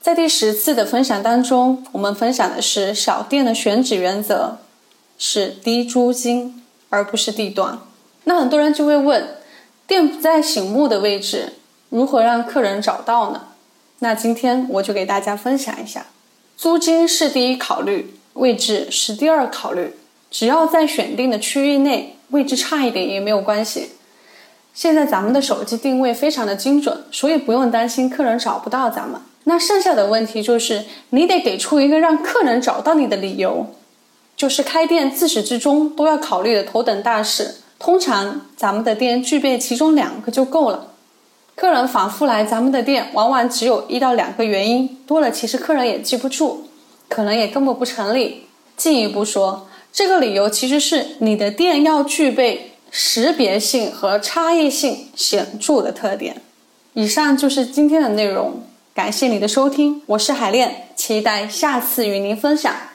在第十次的分享当中，我们分享的是小店的选址原则是低租金，而不是地段。那很多人就会问，店不在醒目的位置，如何让客人找到呢？那今天我就给大家分享一下，租金是第一考虑，位置是第二考虑。只要在选定的区域内，位置差一点也没有关系。现在咱们的手机定位非常的精准，所以不用担心客人找不到咱们。那剩下的问题就是，你得给出一个让客人找到你的理由，就是开店自始至终都要考虑的头等大事。通常咱们的店具备其中两个就够了。客人反复来咱们的店，往往只有一到两个原因，多了其实客人也记不住，可能也根本不成立。进一步说，这个理由其实是你的店要具备识别性和差异性显著的特点。以上就是今天的内容。感谢你的收听，我是海恋，期待下次与您分享。